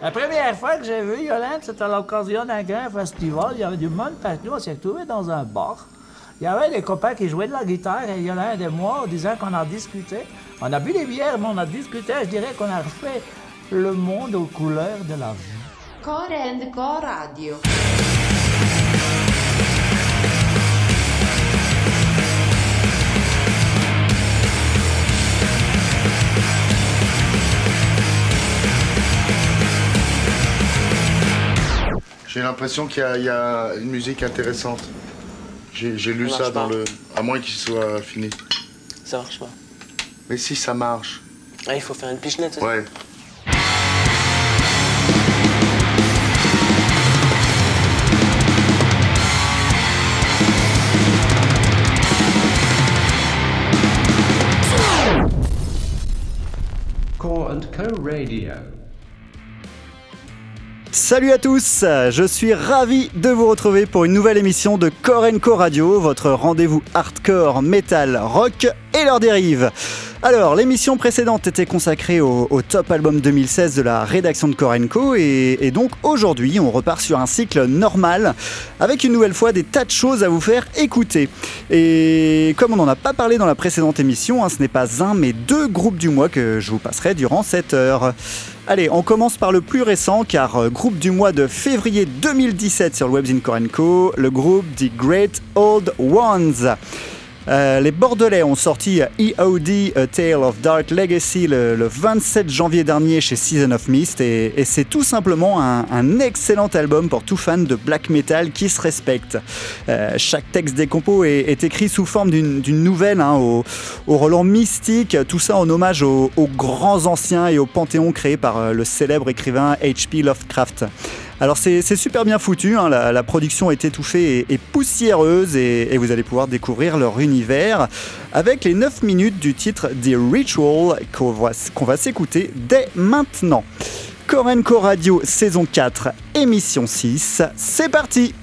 La première fois que j'ai vu Yolande, c'était à l'occasion d'un grand festival. Il y avait du monde partout. On s'est retrouvés dans un bar. Il y avait des copains qui jouaient de la guitare et Yolande et moi, on disait qu'on a discuté. On a bu des bières, mais on a discuté. Je dirais qu'on a refait le monde aux couleurs de la vie. Core and Core Radio. J'ai l'impression qu'il y, a- il y a une musique intéressante. J'ai lu Ça dans pas. le. À moins qu'il soit fini. Ça marche pas. Mais si ça marche. Ah, il faut faire une pichenette, ça Ouais. Core and Co Radio. Salut à tous, je suis ravi de vous retrouver pour une nouvelle émission de Core Co Radio, votre rendez-vous hardcore, metal, rock et leurs dérives. Alors, l'émission précédente était consacrée au, top album 2016 de la rédaction de Core Co et, donc aujourd'hui on repart sur un cycle normal avec une nouvelle fois des tas de choses à vous faire écouter. Et comme on n'en a pas parlé dans la précédente émission, hein, ce n'est pas un mais deux groupes du mois que je vous passerai durant cette heure. Allez, on commence par le plus récent car euh, groupe du mois de février 2017 sur le Webs in Core Co, le groupe The Great Old Ones. Euh, les Bordelais ont sorti EOD A Tale of Dark Legacy le, le 27 janvier dernier chez Season of Mist et, c'est tout simplement un, excellent album pour tout fan de black metal qui se respecte. Euh, chaque texte des compos est, écrit sous forme d'une nouvelle hein, au, au mystique, tout ça en hommage aux, aux grands anciens et au panthéon créé par euh, le célèbre écrivain H.P. Lovecraft. Alors c'est super bien foutu, hein, la, production est étouffée et, poussiéreuse et, vous allez pouvoir découvrir leur univers avec les 9 minutes du titre The Ritual qu'on va, qu'on va s'écouter dès maintenant. Korenko Radio saison 4, émission 6, c'est parti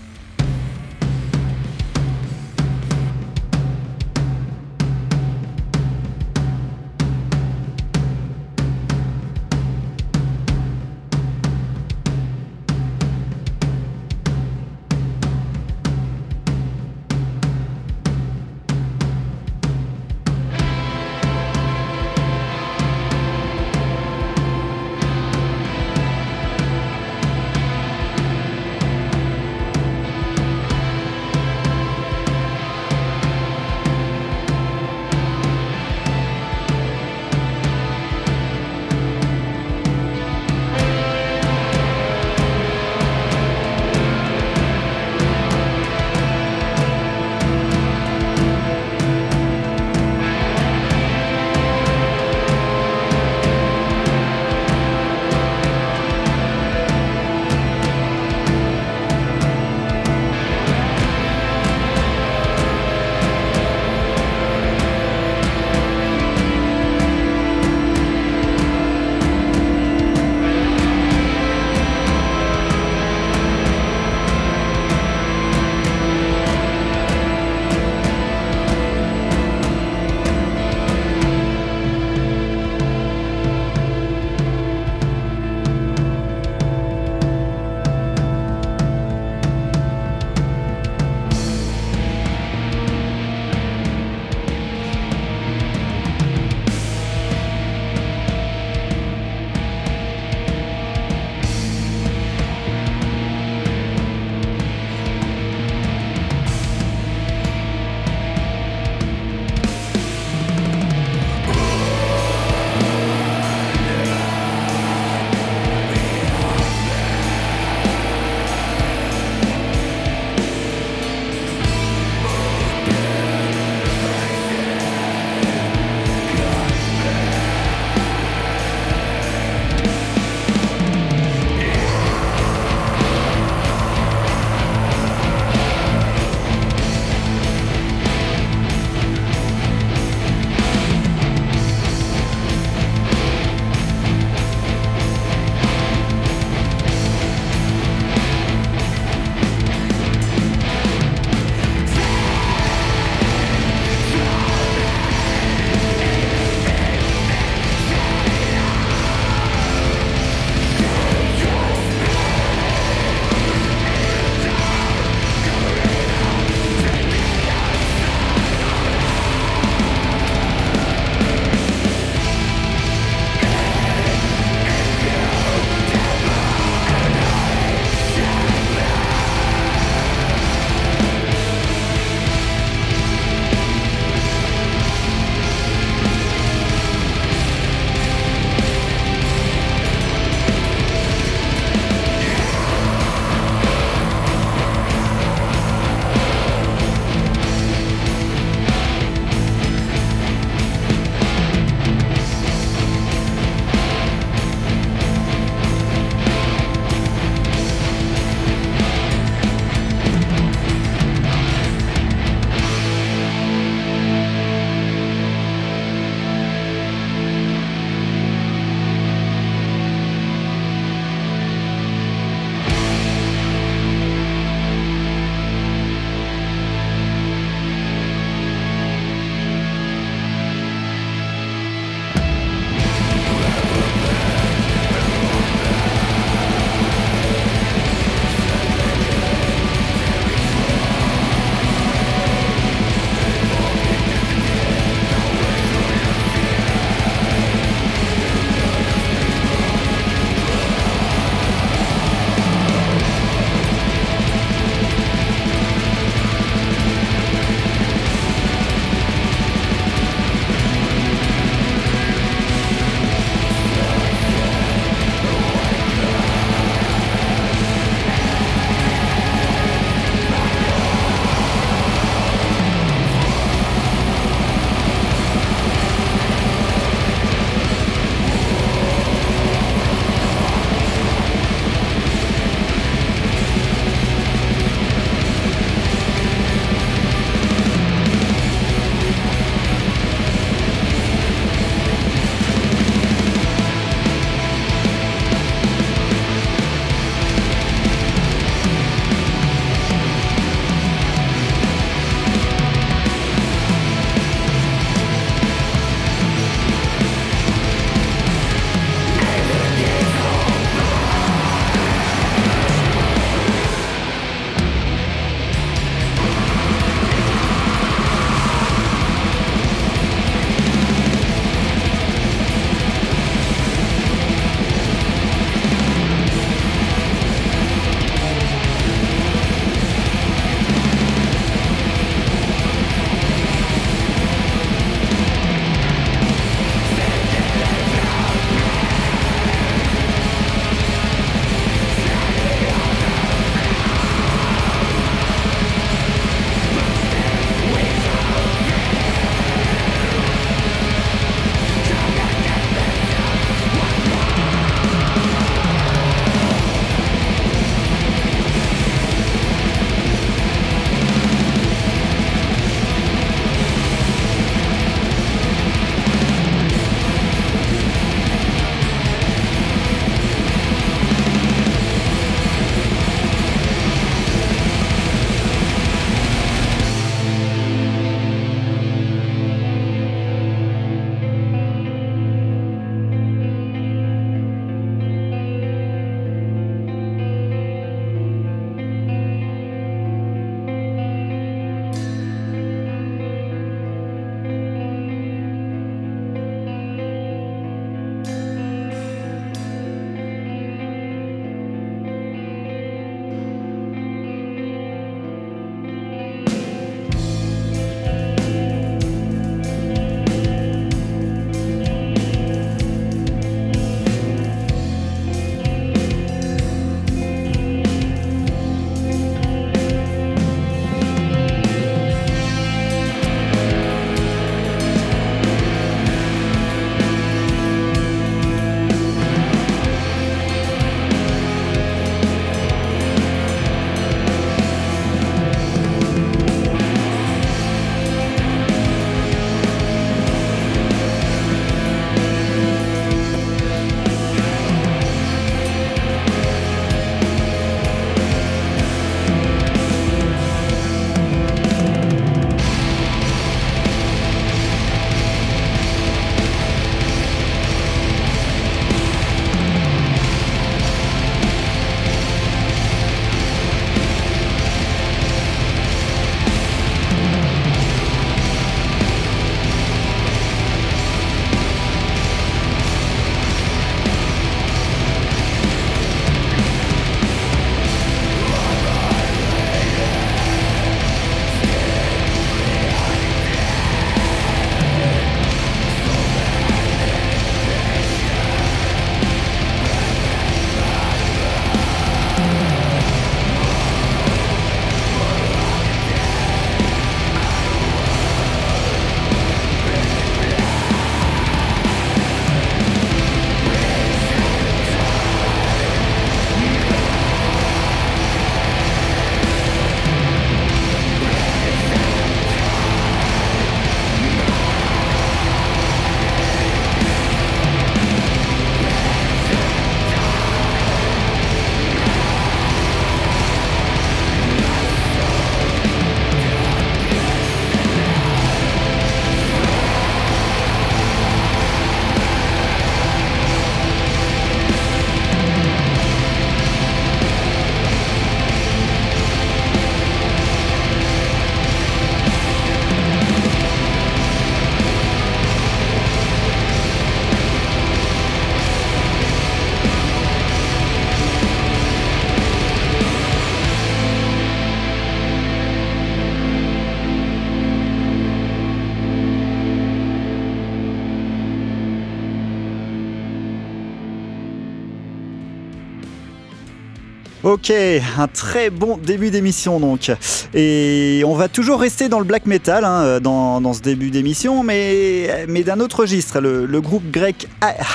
Ok, un très bon début d'émission donc. Et on va toujours rester dans le black metal hein, dans, ce début d'émission, mais, mais d'un autre registre. Le, groupe grec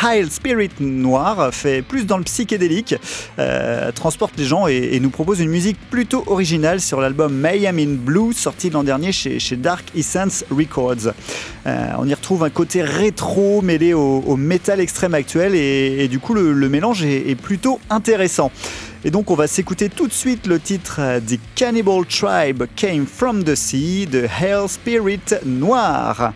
High Spirit Noir fait plus dans le psychédélique, euh, transporte les gens et, nous propose une musique plutôt originale sur l'album Mayhem in Blue sorti l'an dernier chez, Dark Essence Records. Euh, on y retrouve un côté rétro mêlé au, au métal extrême actuel et, du coup le, mélange est plutôt intéressant. Et donc on va s'écouter tout de suite le titre The Cannibal Tribe Came From the Sea de Hell Spirit Noir.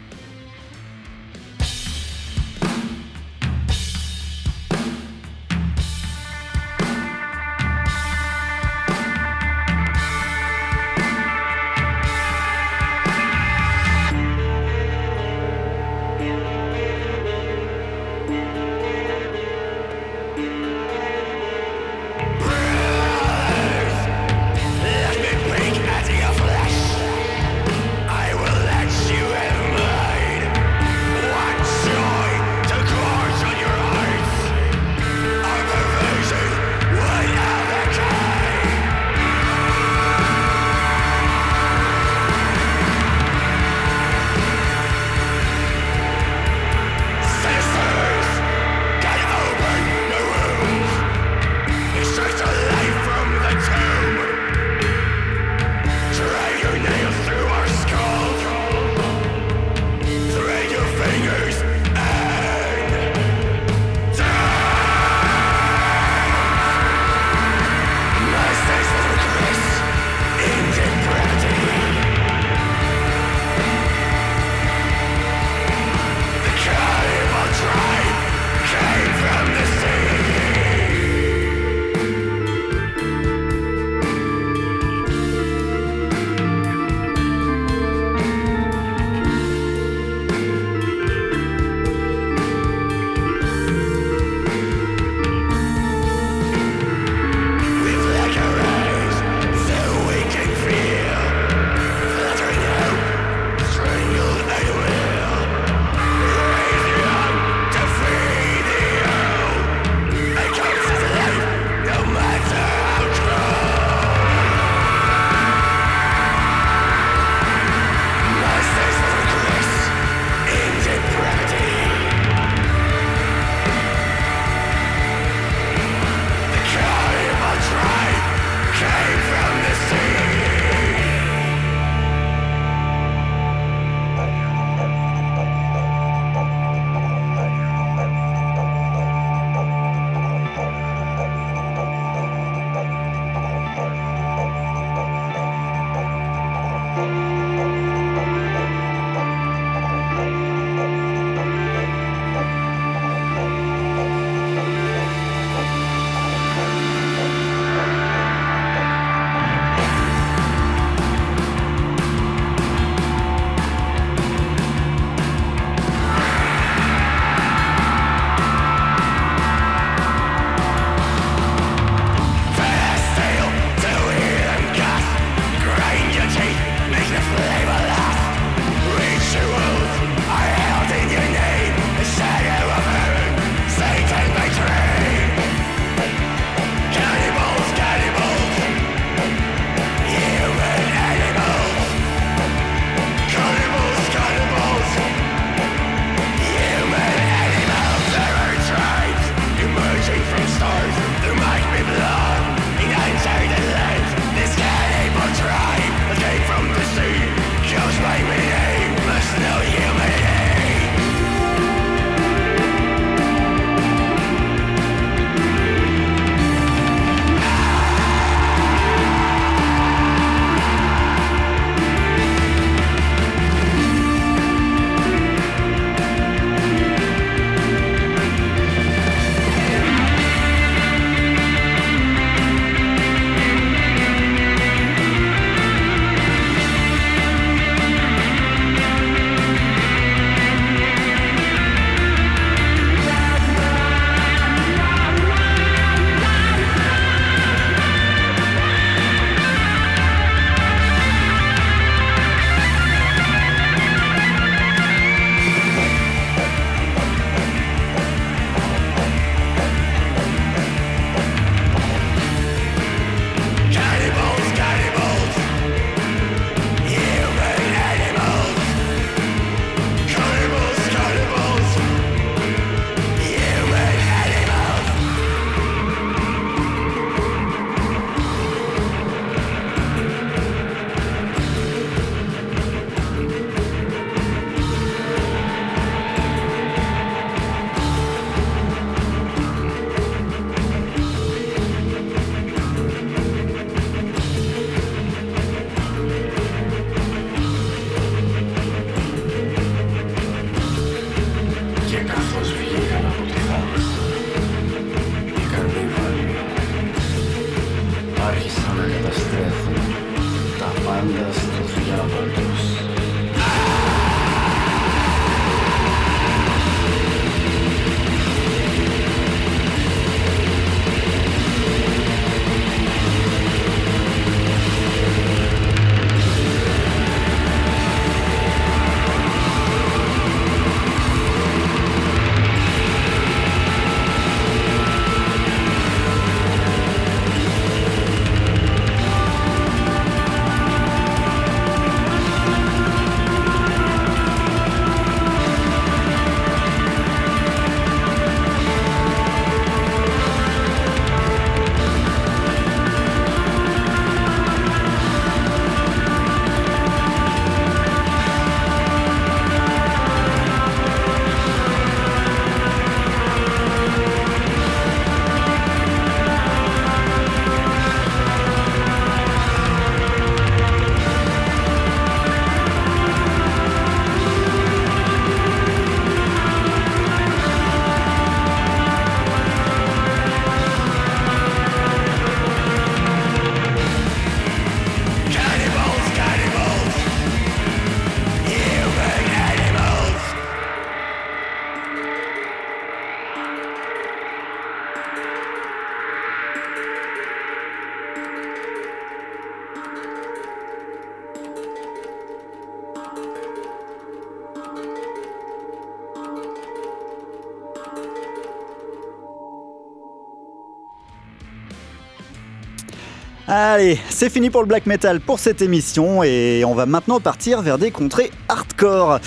Allez, c'est fini pour le black metal pour cette émission et on va maintenant partir vers des contrées hardcore.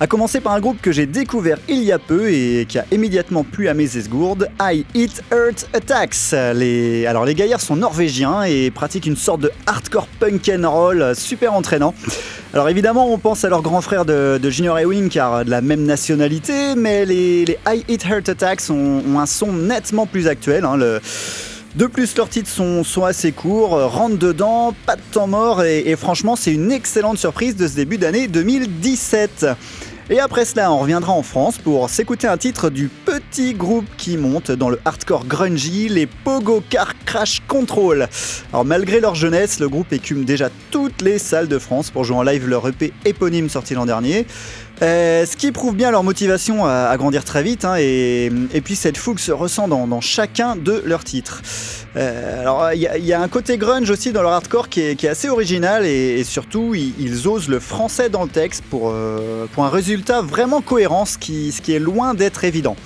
A commencer par un groupe que j'ai découvert il y a peu et qui a immédiatement plu à mes esgourdes, I Eat Earth Attacks. Alors les gaillards sont norvégiens et pratiquent une sorte de hardcore punk and roll super entraînant. Alors évidemment on pense à leur grand frère de, Junior Ewing car de la même nationalité, mais les, I Eat Earth Attacks ont, un son nettement plus actuel. hein. De plus, leurs titres sont, assez courts, euh, rentre dedans, pas de temps mort, et franchement, c'est une excellente surprise de ce début d'année 2017. Et après cela, on reviendra en France pour s'écouter un titre du petit groupe qui monte dans le hardcore grungy, les Pogo Car Crash Control. Alors malgré leur jeunesse, le groupe écume déjà toutes les salles de France pour jouer en live leur EP éponyme sorti l'an dernier. Euh, ce qui prouve bien leur motivation à, grandir très vite, hein, et, puis cette fougue se ressent dans, chacun de leurs titres. Euh, alors il y, a- un côté grunge aussi dans leur hardcore qui est, assez original et, surtout ils, osent le français dans le texte pour, euh, un résultat vraiment cohérent, ce qui est loin d'être évident.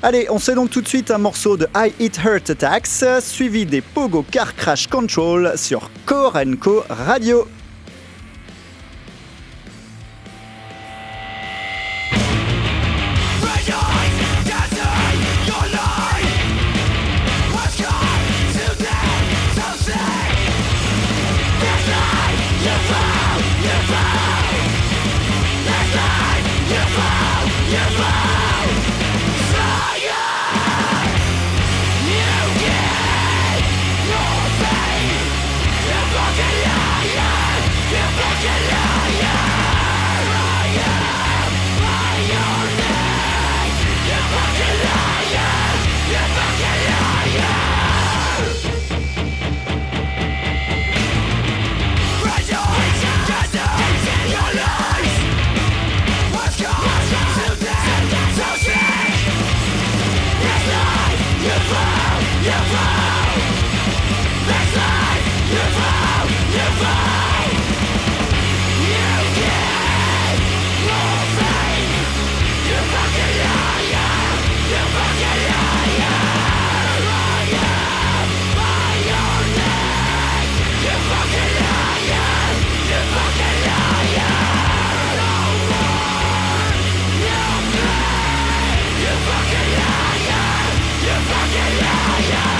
Allez, on sait donc tout de suite un morceau de I Eat Heart Attacks, suivi des Pogo Car Crash Control sur Core Co Radio. fire.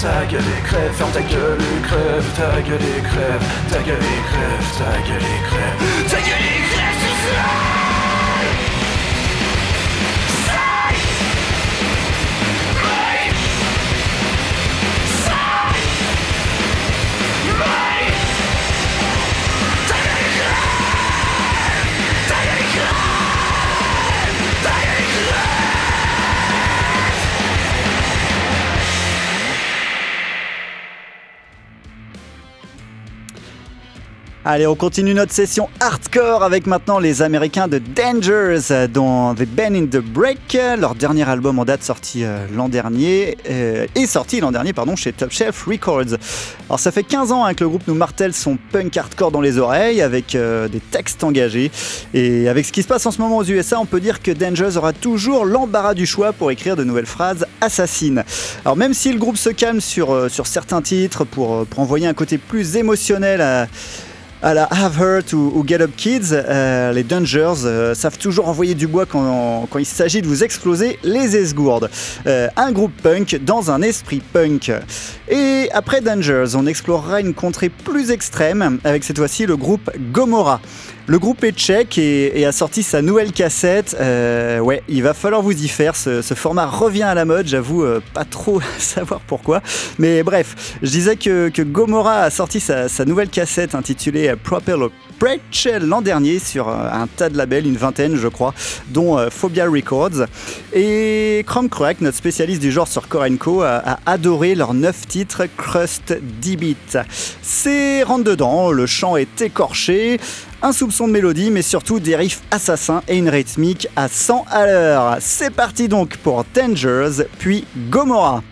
Ta gueule et crève, ferme ta gueule et crève, ta gueule et crève, ta gueule et crève, ta gueule et crève, ta gueule et crève, tout ça Allez, on continue notre session hardcore avec maintenant les Américains de Dangers dont The Band in the Break. Leur dernier album en date sorti euh, l'an dernier euh, est sorti l'an dernier pardon chez Top Shelf Records. Alors ça fait 15 ans hein, que le groupe nous martèle son punk hardcore dans les oreilles avec euh, des textes engagés et avec ce qui se passe en ce moment aux USA, on peut dire que Dangers aura toujours l'embarras du choix pour écrire de nouvelles phrases assassines. Alors même si le groupe se calme sur, euh, sur certains titres pour, euh, pour envoyer un côté plus émotionnel à à la Have Hurt ou, ou Kids, euh, les Dangers euh, savent toujours envoyer du bois quand, quand il s'agit de vous exploser les esgourdes. Euh, un groupe punk dans un esprit punk. Et après Dangers, on explorera une contrée plus extrême avec cette fois-ci le groupe Gomorrah. Le groupe est tchèque et, a sorti sa nouvelle cassette. Euh, ouais, il va falloir vous y faire. Ce, format revient à la mode, j'avoue euh, pas trop savoir pourquoi. Mais bref, je disais que, que Gomorrah a sorti sa, nouvelle cassette intitulée Propeller l'an dernier sur euh, un tas de labels, une vingtaine je crois, dont euh, Phobia Records. Et Chrome Crack, notre spécialiste du genre sur Korenko, a, a adoré leurs 9 titres Crust D-Beat. C'est rentre dedans, le chant est écorché, un soupçon de mélodie, mais surtout des riffs assassins et une rythmique à 100 à l'heure. C'est parti donc pour Dangers, puis Gomorrah.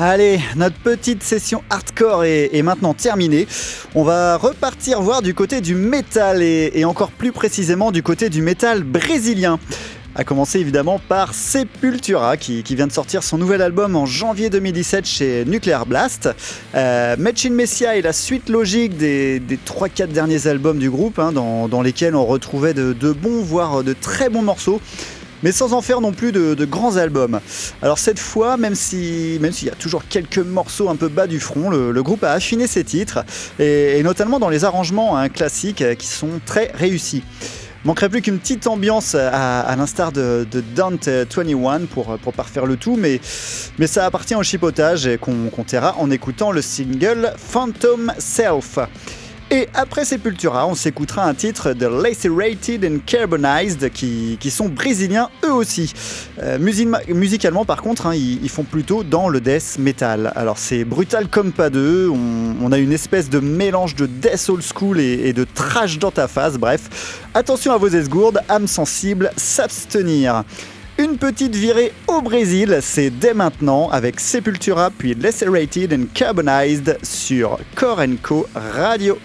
Allez, notre petite session hardcore est, maintenant terminée. On va repartir voir du côté du métal et, encore plus précisément du côté du métal brésilien. A commencer évidemment par Sepultura qui, vient de sortir son nouvel album en janvier 2017 chez Nuclear Blast. Euh, Machine Messia est la suite logique des, des 3-4 derniers albums du groupe hein, dans, lesquels on retrouvait de bons voire de très bons morceaux mais sans en faire non plus de, grands albums. Alors cette fois, même si même s'il y a toujours quelques morceaux un peu bas du front, le, groupe a affiné ses titres et, notamment dans les arrangements hein, classiques euh, qui sont très réussis. Manquerait plus qu'une petite ambiance à, l'instar de, Dante 21 pour, pour parfaire le tout, mais, ça appartient au chipotage qu'on taira en écoutant le single Phantom Self. Et après Sepultura, on s'écoutera un titre de Lacerated and Carbonized qui, sont brésiliens eux aussi. Euh, musicalement par contre, hein, ils, font plutôt dans le death metal. Alors c'est brutal comme pas deux, on, a une espèce de mélange de death old school et, de trash dans ta face, bref. Attention à vos esgourdes, âmes sensibles, s'abstenir. Une petite virée au Brésil, c'est dès maintenant avec Sepultura puis Lacerated and Carbonized sur Core Co Radio.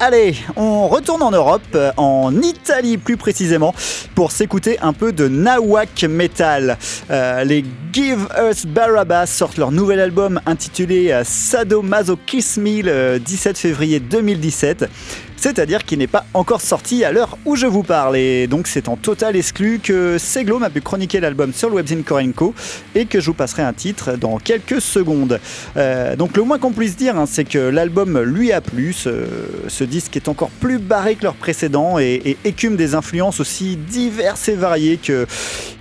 Allez, on retourne en Europe, euh, en Italie plus précisément, pour s'écouter un peu de Nawak Metal. Euh, les Give Us Barabbas sortent leur nouvel album intitulé euh, Sadomaso Kiss Me le 17 février 2017 c'est-à-dire qu'il n'est pas encore sorti à l'heure où je vous parle. Et donc c'est en total exclu que Seglo m'a pu chroniquer l'album sur le webzine Korenko et que je vous passerai un titre dans quelques secondes. Euh, donc le moins qu'on puisse dire, hein, c'est que l'album lui a plu. Ce, disque est encore plus barré que leur précédent et, écume des influences aussi diverses et variées que,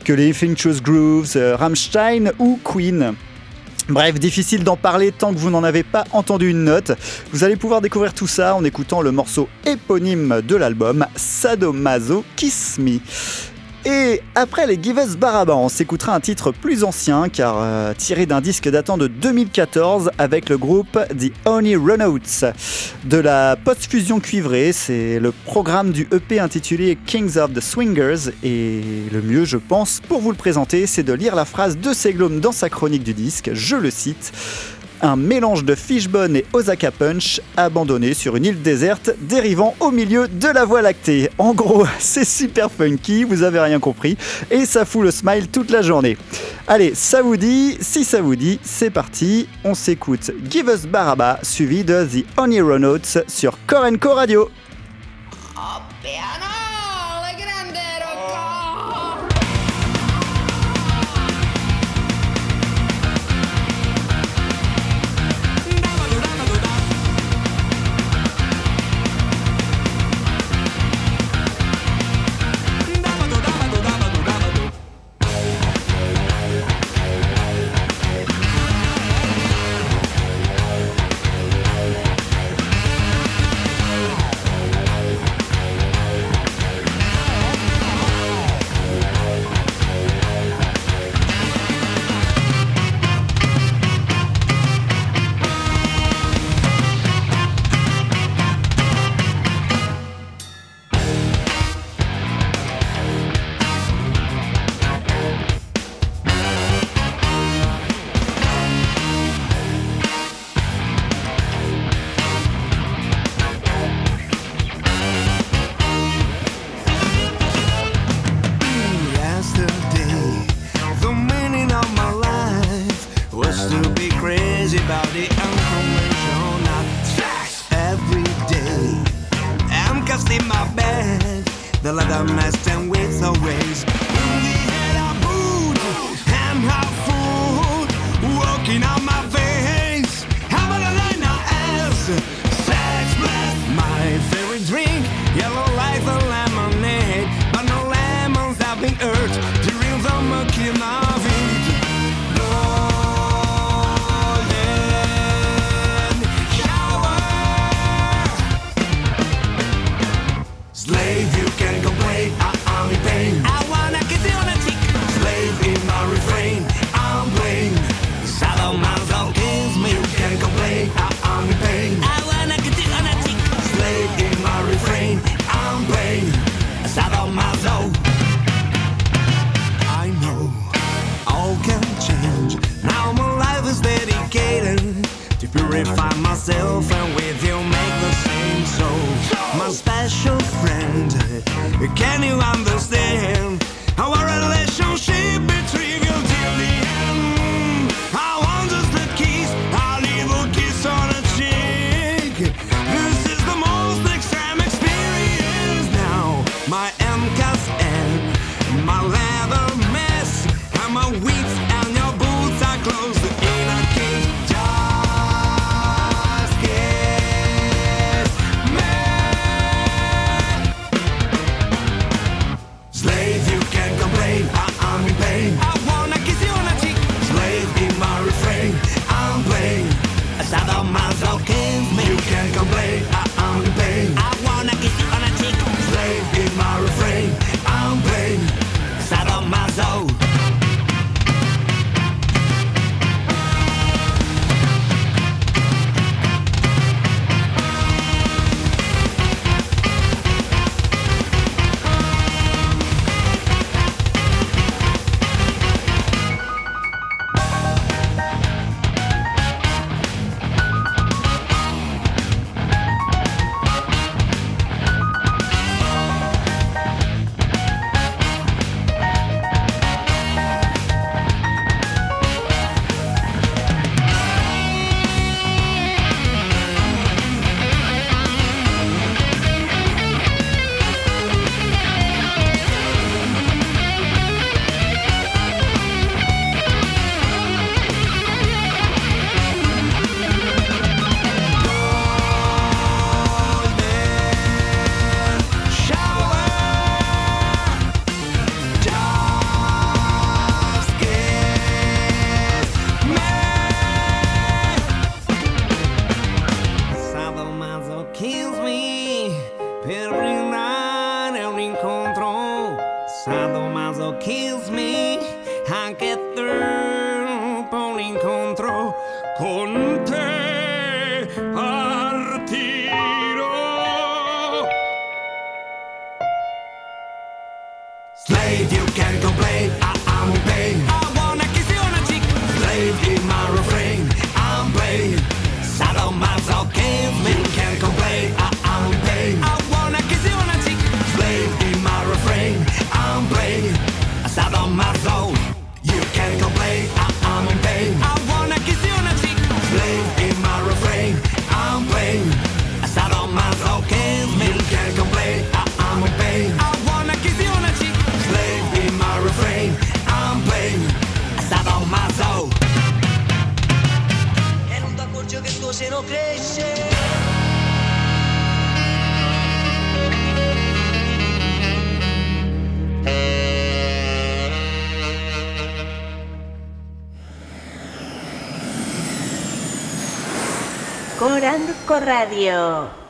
que les Infectious Grooves, euh, Rammstein ou Queen. Bref, difficile d'en parler tant que vous n'en avez pas entendu une note. Vous allez pouvoir découvrir tout ça en écoutant le morceau éponyme de l'album, Sadomaso Kiss Me. Et après les Give Us Barabbas, on s'écoutera un titre plus ancien car euh, tiré d'un disque datant de 2014 avec le groupe The Honey Runouts. De la post-fusion cuivrée, c'est le programme du EP intitulé Kings of the Swingers. Et le mieux je pense pour vous le présenter c'est de lire la phrase de Seglom dans sa chronique du disque, je le cite un mélange de Fishbone et Osaka Punch abandonné sur une île déserte dérivant au milieu de la voie lactée. En gros, c'est super funky, vous avez rien compris, et ça fout le smile toute la journée. Allez, ça vous dit Si ça vous dit, c'est parti, on s'écoute Give Us Baraba suivi de The Honey Notes sur Korenko Radio. Yesterday, Radio.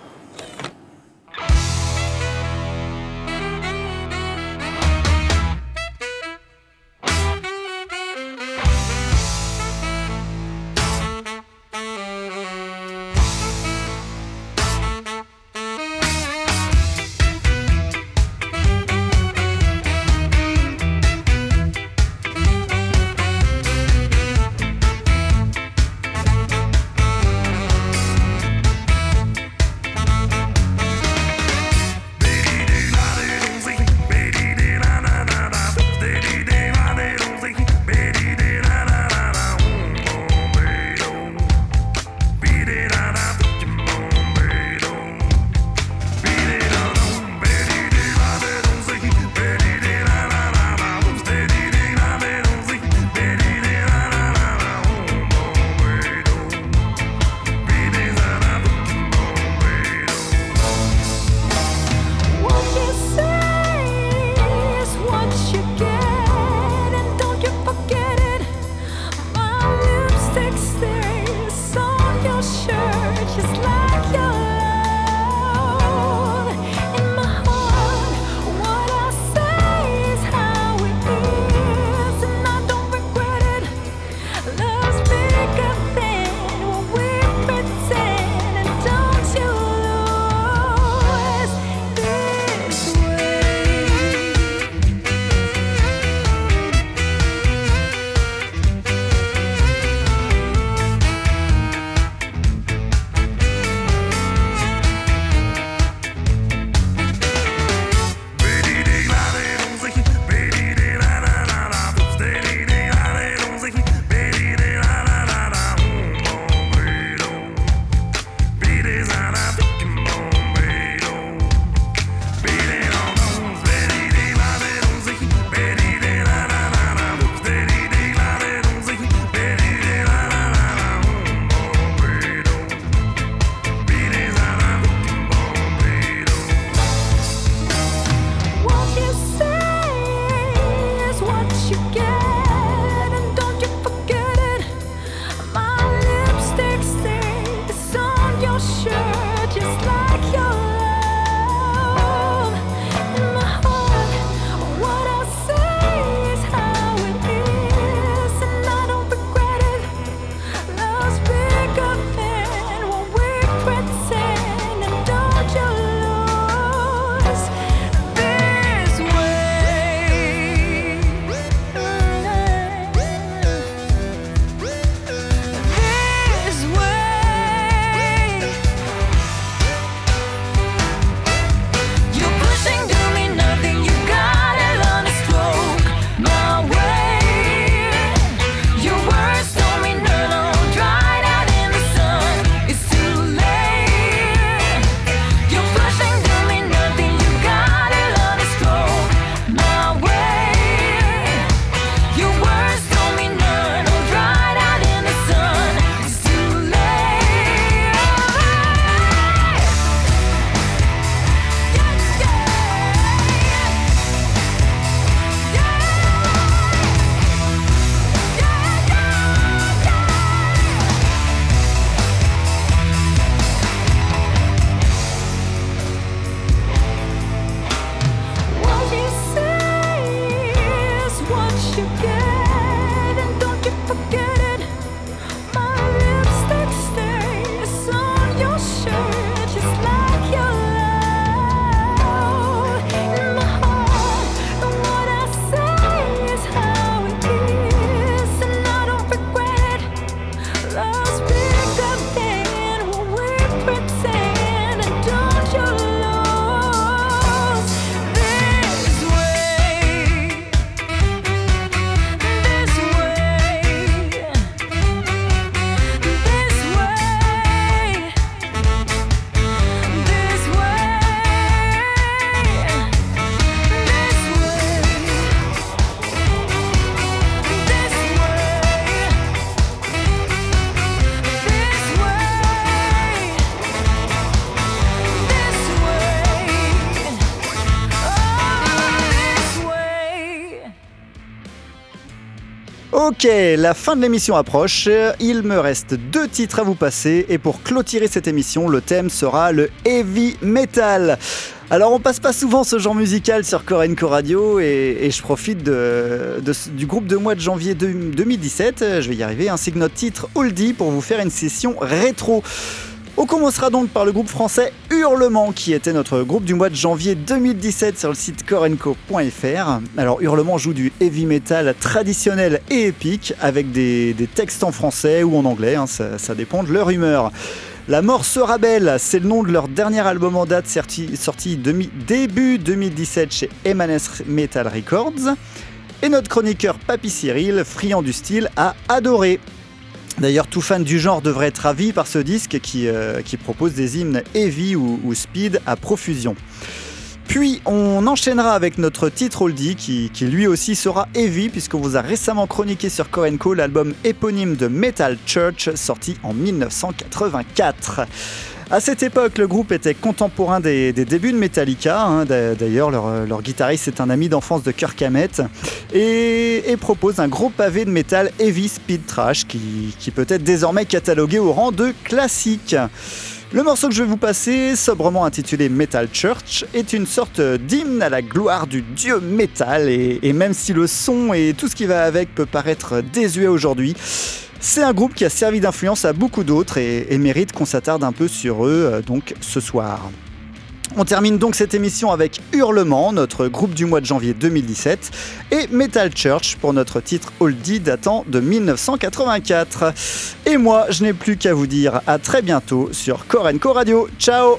Ok, la fin de l'émission approche. Il me reste deux titres à vous passer. Et pour clôturer cette émission, le thème sera le heavy metal. Alors on passe pas souvent ce genre musical sur Korenko Radio et, je profite du groupe de mois de janvier de- 2017, je vais y arriver, ainsi que notre titre Oldie pour vous faire une session rétro. On commencera donc par le groupe français Hurlement, qui était notre groupe du mois de janvier 2017 sur le site korenko.fr. Alors Hurlement joue du heavy metal traditionnel et épique, avec des, textes en français ou en anglais, hein, ça, dépend de leur humeur. La mort sera belle, c'est le nom de leur dernier album en date sorti, début 2017 chez Emanes Metal Records. Et notre chroniqueur Papy Cyril, friand du style, a adoré. D'ailleurs, tout fan du genre devrait être ravi par ce disque qui, euh, propose des hymnes heavy ou, ou speed à profusion. Puis on enchaînera avec notre titre oldie qui, qui lui aussi sera heavy puisqu'on vous a récemment chroniqué sur Korenko l'album éponyme de Metal Church sorti en 1984. À cette époque, le groupe était contemporain des, débuts de Metallica. hein. D'a- D'ailleurs, leur, leur guitariste est un ami d'enfance de Kirk Hammett et, propose un gros pavé de métal heavy speed trash qui, peut être désormais catalogué au rang de classique. Le morceau que je vais vous passer, sobrement intitulé Metal Church, est une sorte d'hymne à la gloire du dieu métal et même si le son et tout ce qui va avec peut paraître désuet aujourd'hui, c'est un groupe qui a servi d'influence à beaucoup d'autres et, mérite qu'on s'attarde un peu sur eux euh, donc ce soir. On termine donc cette émission avec Hurlement, notre groupe du mois de janvier 2017, et Metal Church pour notre titre Oldie datant de 1984. Et moi, je n'ai plus qu'à vous dire à très bientôt sur Korenko Radio. Ciao